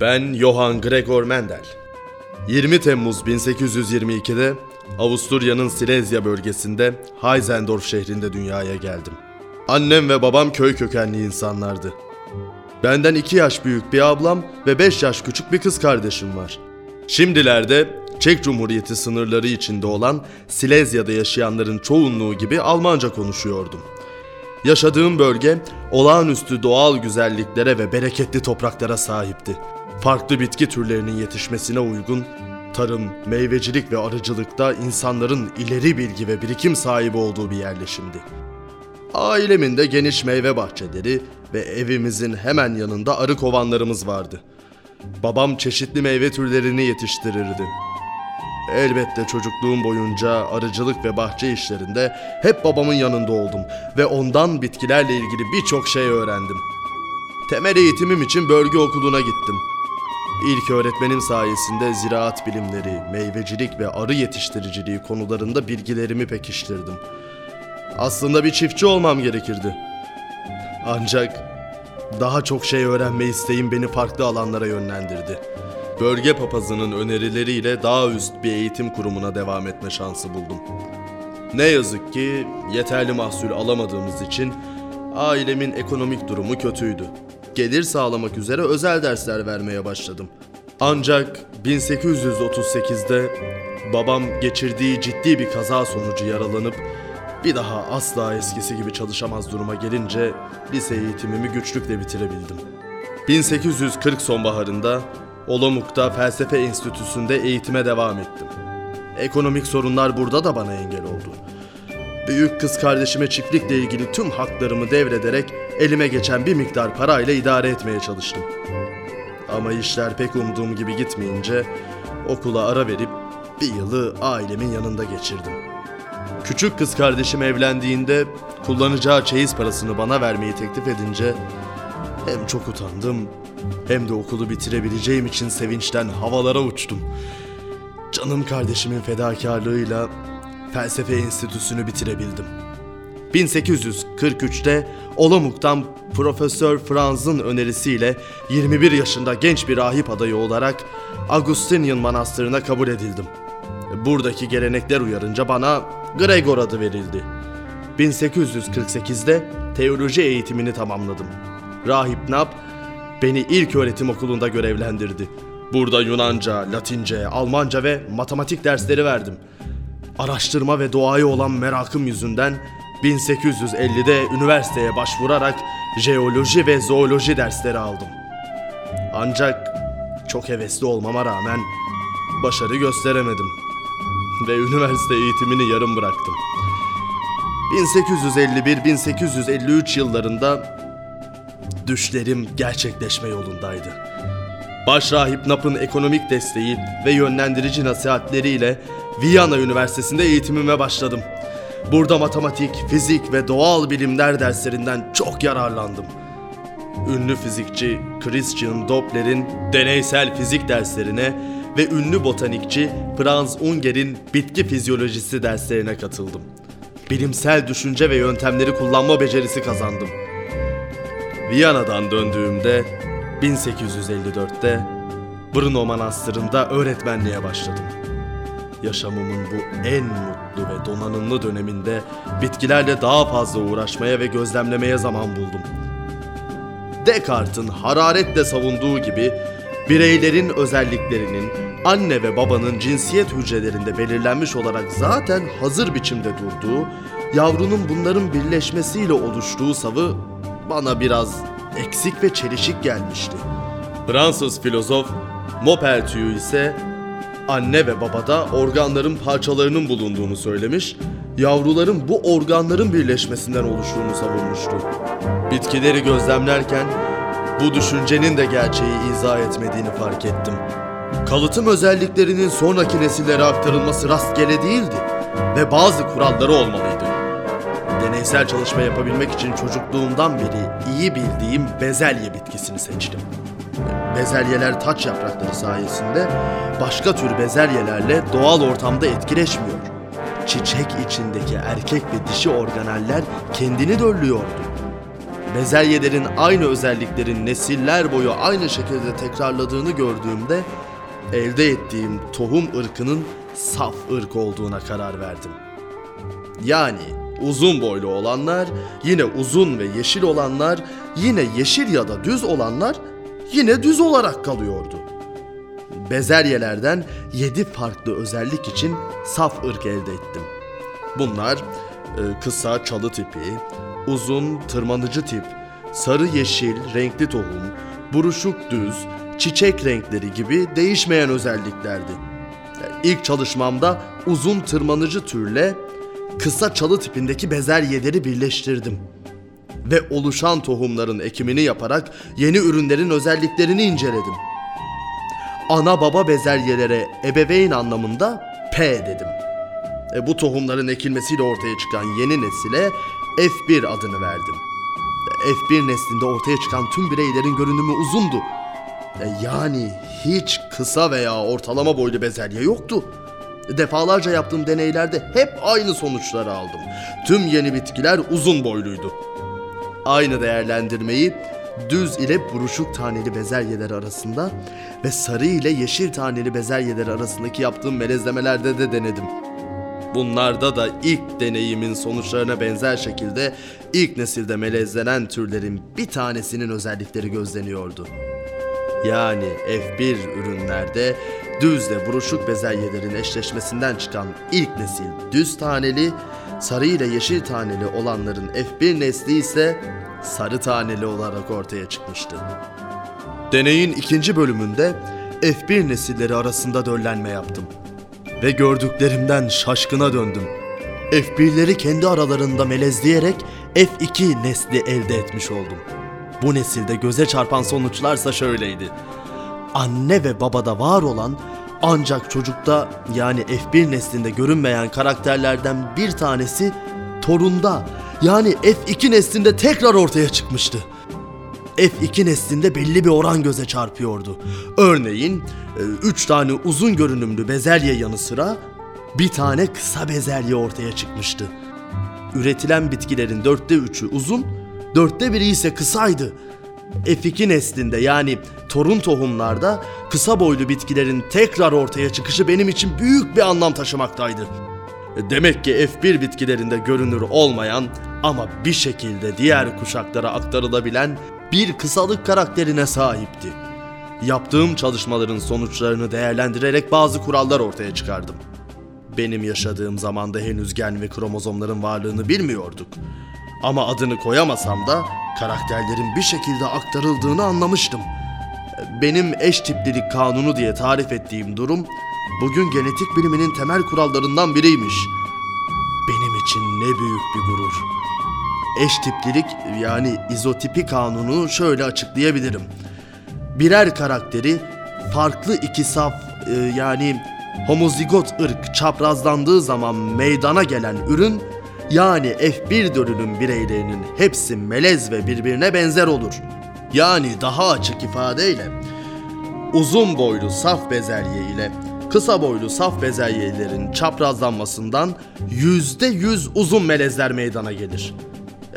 Ben Johann Gregor Mendel. 20 Temmuz 1822'de Avusturya'nın Silezya bölgesinde Heisendorf şehrinde dünyaya geldim. Annem ve babam köy kökenli insanlardı. Benden 2 yaş büyük bir ablam ve 5 yaş küçük bir kız kardeşim var. Şimdilerde Çek Cumhuriyeti sınırları içinde olan Silezya'da yaşayanların çoğunluğu gibi Almanca konuşuyordum. Yaşadığım bölge olağanüstü doğal güzelliklere ve bereketli topraklara sahipti. Farklı bitki türlerinin yetişmesine uygun tarım, meyvecilik ve arıcılıkta insanların ileri bilgi ve birikim sahibi olduğu bir yerleşimdi. Ailemin de geniş meyve bahçeleri ve evimizin hemen yanında arı kovanlarımız vardı. Babam çeşitli meyve türlerini yetiştirirdi. Elbette çocukluğum boyunca arıcılık ve bahçe işlerinde hep babamın yanında oldum ve ondan bitkilerle ilgili birçok şey öğrendim. Temel eğitimim için bölge okuluna gittim. İlk öğretmenim sayesinde ziraat bilimleri, meyvecilik ve arı yetiştiriciliği konularında bilgilerimi pekiştirdim. Aslında bir çiftçi olmam gerekirdi. Ancak daha çok şey öğrenme isteğim beni farklı alanlara yönlendirdi. Bölge papazının önerileriyle daha üst bir eğitim kurumuna devam etme şansı buldum. Ne yazık ki yeterli mahsul alamadığımız için ailemin ekonomik durumu kötüydü. Gelir sağlamak üzere özel dersler vermeye başladım. Ancak 1838'de babam geçirdiği ciddi bir kaza sonucu yaralanıp bir daha asla eskisi gibi çalışamaz duruma gelince lise eğitimimi güçlükle bitirebildim. 1840 sonbaharında Olomouc'ta Felsefe Enstitüsü'nde eğitime devam ettim. Ekonomik sorunlar burada da bana engel oldu. Büyük kız kardeşime çiftlikle ilgili tüm haklarımı devrederek elime geçen bir miktar parayla idare etmeye çalıştım. Ama işler pek umduğum gibi gitmeyince okula ara verip bir yılı ailemin yanında geçirdim. Küçük kız kardeşim evlendiğinde kullanacağı çeyiz parasını bana vermeyi teklif edince hem çok utandım hem de okulu bitirebileceğim için sevinçten havalara uçtum. Canım kardeşimin fedakarlığıyla felsefe enstitüsünü bitirebildim. 1843'te Olomouc'tan Profesör Franz'ın önerisiyle 21 yaşında genç bir rahip adayı olarak Augustinian Manastırı'na kabul edildim. Buradaki gelenekler uyarınca bana Gregor adı verildi. 1848'de teoloji eğitimini tamamladım. Rahip Nap beni ilk öğretim okulunda görevlendirdi. Burada Yunanca, Latince, Almanca ve matematik dersleri verdim. Araştırma ve doğaya olan merakım yüzünden 1850'de üniversiteye başvurarak jeoloji ve zooloji dersleri aldım. Ancak çok hevesli olmama rağmen başarı gösteremedim ve üniversite eğitimini yarım bıraktım. 1851-1853 yıllarında düşlerim gerçekleşme yolundaydı. Başrahip Nap'ın ekonomik desteği ve yönlendirici nasihatleriyle Viyana Üniversitesi'nde eğitimime başladım. Burada matematik, fizik ve doğal bilimler derslerinden çok yararlandım. Ünlü fizikçi Christian Doppler'in deneysel fizik derslerine ve ünlü botanikçi Franz Unger'in bitki fizyolojisi derslerine katıldım. Bilimsel düşünce ve yöntemleri kullanma becerisi kazandım. Viyana'dan döndüğümde 1854'te Brno Manastırı'nda öğretmenliğe başladım. Yaşamımın bu en mutlu ve donanımlı döneminde bitkilerle daha fazla uğraşmaya ve gözlemlemeye zaman buldum. Descartes'in hararetle savunduğu gibi bireylerin özelliklerinin anne ve babanın cinsiyet hücrelerinde belirlenmiş olarak zaten hazır biçimde durduğu, yavrunun bunların birleşmesiyle oluştuğu savı bana biraz eksik ve çelişik gelmişti. Fransız filozof Maupertuis ise anne ve babada organların parçalarının bulunduğunu söylemiş, yavruların bu organların birleşmesinden oluştuğunu savunmuştu. Bitkileri gözlemlerken bu düşüncenin de gerçeği izah etmediğini fark ettim. Kalıtım özelliklerinin sonraki nesillere aktarılması rastgele değildi ve bazı kuralları olmalıydı. Deneysel çalışma yapabilmek için çocukluğumdan beri iyi bildiğim bezelye bitkisini seçtim. Bezelyeler taç yaprakları sayesinde başka tür bezelyelerle doğal ortamda etkileşmiyor. Çiçek içindeki erkek ve dişi organeller kendini döllüyordu. bezelyelerin aynı özelliklerin nesiller boyu aynı şekilde tekrarladığını gördüğümde elde ettiğim tohum ırkının saf ırk olduğuna karar verdim. Yani uzun boylu olanlar, yine uzun ve yeşil olanlar, yine yeşil ya da düz olanlar yine düz olarak kalıyordu. Bezelyelerden 7 farklı özellik için saf ırk elde ettim. Bunlar e, kısa çalı tipi, uzun tırmanıcı tip, sarı yeşil renkli tohum, buruşuk düz, çiçek renkleri gibi değişmeyen özelliklerdi. İlk çalışmamda uzun tırmanıcı türle kısa çalı tipindeki bezelyeleri birleştirdim. Ve oluşan tohumların ekimini yaparak yeni ürünlerin özelliklerini inceledim. Ana baba bezelyelere ebeveyn anlamında P dedim. E, bu tohumların ekilmesiyle ortaya çıkan yeni nesile F1 adını verdim. E, F1 neslinde ortaya çıkan tüm bireylerin görünümü uzundu. E, yani hiç kısa veya ortalama boylu bezelye yoktu. Defalarca yaptığım deneylerde hep aynı sonuçları aldım. Tüm yeni bitkiler uzun boyluydu. Aynı değerlendirmeyi düz ile buruşuk taneli bezelyeler arasında ve sarı ile yeşil taneli bezelyeler arasındaki yaptığım melezlemelerde de denedim. Bunlarda da ilk deneyimin sonuçlarına benzer şekilde ilk nesilde melezlenen türlerin bir tanesinin özellikleri gözleniyordu. Yani F1 ürünlerde düzle buruşuk bezelyelerin eşleşmesinden çıkan ilk nesil düz taneli, sarı ile yeşil taneli olanların F1 nesli ise sarı taneli olarak ortaya çıkmıştı. Deneyin ikinci bölümünde F1 nesilleri arasında döllenme yaptım. Ve gördüklerimden şaşkına döndüm. F1'leri kendi aralarında melezleyerek F2 nesli elde etmiş oldum. Bu nesilde göze çarpan sonuçlarsa şöyleydi. Anne ve babada var olan ancak çocukta yani F1 neslinde görünmeyen karakterlerden bir tanesi torunda yani F2 neslinde tekrar ortaya çıkmıştı. F2 neslinde belli bir oran göze çarpıyordu. Örneğin 3 tane uzun görünümlü bezelye yanı sıra bir tane kısa bezelye ortaya çıkmıştı. Üretilen bitkilerin dörtte üçü uzun, dörtte biri ise kısaydı. F2 neslinde yani torun tohumlarda kısa boylu bitkilerin tekrar ortaya çıkışı benim için büyük bir anlam taşımaktaydı. Demek ki F1 bitkilerinde görünür olmayan ama bir şekilde diğer kuşaklara aktarılabilen bir kısalık karakterine sahipti. Yaptığım çalışmaların sonuçlarını değerlendirerek bazı kurallar ortaya çıkardım. Benim yaşadığım zamanda henüz gen ve kromozomların varlığını bilmiyorduk. Ama adını koyamasam da karakterlerin bir şekilde aktarıldığını anlamıştım. Benim eş tiplilik kanunu diye tarif ettiğim durum bugün genetik biliminin temel kurallarından biriymiş. Benim için ne büyük bir gurur. Eş tiplilik yani izotipi kanunu şöyle açıklayabilirim. Birer karakteri farklı iki saf e, yani homozigot ırk çaprazlandığı zaman meydana gelen ürün yani F1 dölünün bireylerinin hepsi melez ve birbirine benzer olur. Yani daha açık ifadeyle uzun boylu saf bezelye ile kısa boylu saf bezelyelerin çaprazlanmasından yüzde yüz uzun melezler meydana gelir.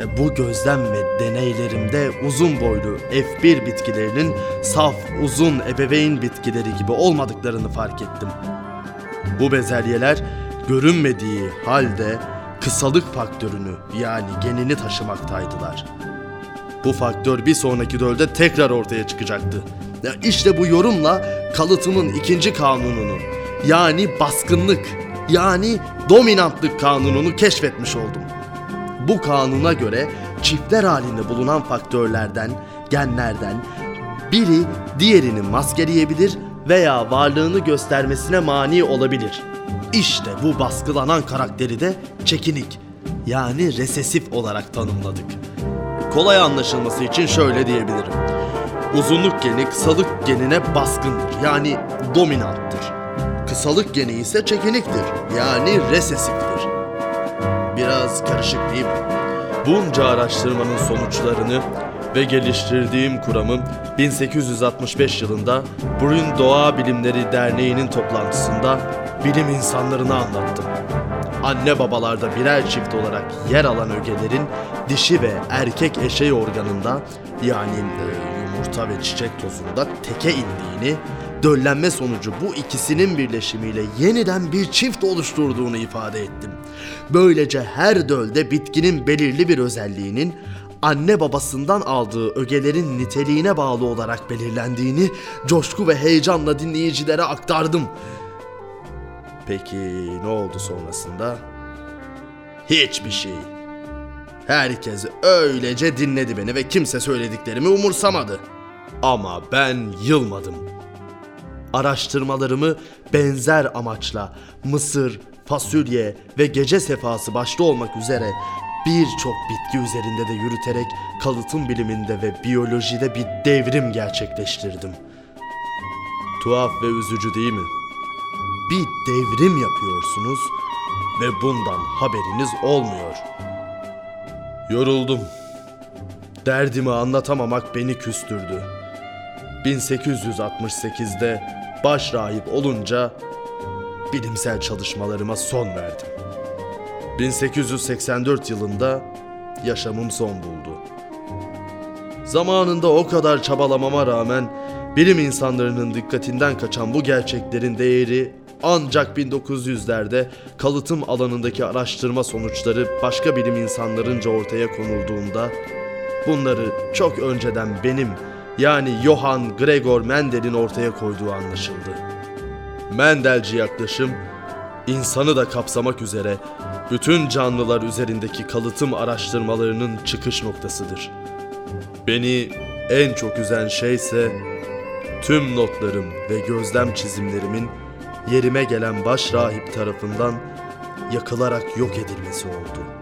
E, bu gözlem ve deneylerimde uzun boylu F1 bitkilerinin saf uzun ebeveyn bitkileri gibi olmadıklarını fark ettim. Bu bezelyeler görünmediği halde kısalık faktörünü yani genini taşımaktaydılar. Bu faktör bir sonraki dölde tekrar ortaya çıkacaktı. Ya İşte bu yorumla kalıtımın ikinci kanununu yani baskınlık yani dominantlık kanununu keşfetmiş oldum. Bu kanuna göre çiftler halinde bulunan faktörlerden, genlerden biri diğerini maskeleyebilir veya varlığını göstermesine mani olabilir. İşte bu baskılanan karakteri de çekinik yani resesif olarak tanımladık. Kolay anlaşılması için şöyle diyebilirim. Uzunluk geni kısalık genine baskındır yani dominanttır. Kısalık geni ise çekiniktir yani resesiftir. Biraz karışık değil mi? Bunca araştırmanın sonuçlarını ve geliştirdiğim kuramı 1865 yılında Brün Doğa Bilimleri Derneği'nin toplantısında bilim insanlarına anlattım. anne babalarda birer çift olarak yer alan ögelerin dişi ve erkek eşey organında yani e, yumurta ve çiçek tozunda teke indiğini, döllenme sonucu bu ikisinin birleşimiyle yeniden bir çift oluşturduğunu ifade ettim. Böylece her dölde bitkinin belirli bir özelliğinin anne babasından aldığı ögelerin niteliğine bağlı olarak belirlendiğini coşku ve heyecanla dinleyicilere aktardım. Peki ne oldu sonrasında? Hiçbir şey. Herkes öylece dinledi beni ve kimse söylediklerimi umursamadı. Ama ben yılmadım. Araştırmalarımı benzer amaçla Mısır, fasulye ve gece sefası başta olmak üzere birçok bitki üzerinde de yürüterek kalıtım biliminde ve biyolojide bir devrim gerçekleştirdim. Tuhaf ve üzücü değil mi? Bir devrim yapıyorsunuz ve bundan haberiniz olmuyor. Yoruldum. Derdimi anlatamamak beni küstürdü. 1868'de baş rahip olunca bilimsel çalışmalarıma son verdim. 1884 yılında yaşamım son buldu. Zamanında o kadar çabalamama rağmen bilim insanlarının dikkatinden kaçan bu gerçeklerin değeri ancak 1900'lerde kalıtım alanındaki araştırma sonuçları başka bilim insanlarınca ortaya konulduğunda bunları çok önceden benim yani Johann Gregor Mendel'in ortaya koyduğu anlaşıldı. Mendelci yaklaşım insanı da kapsamak üzere bütün canlılar üzerindeki kalıtım araştırmalarının çıkış noktasıdır. Beni en çok üzen şey ise tüm notlarım ve gözlem çizimlerimin yerime gelen baş rahip tarafından yakılarak yok edilmesi oldu.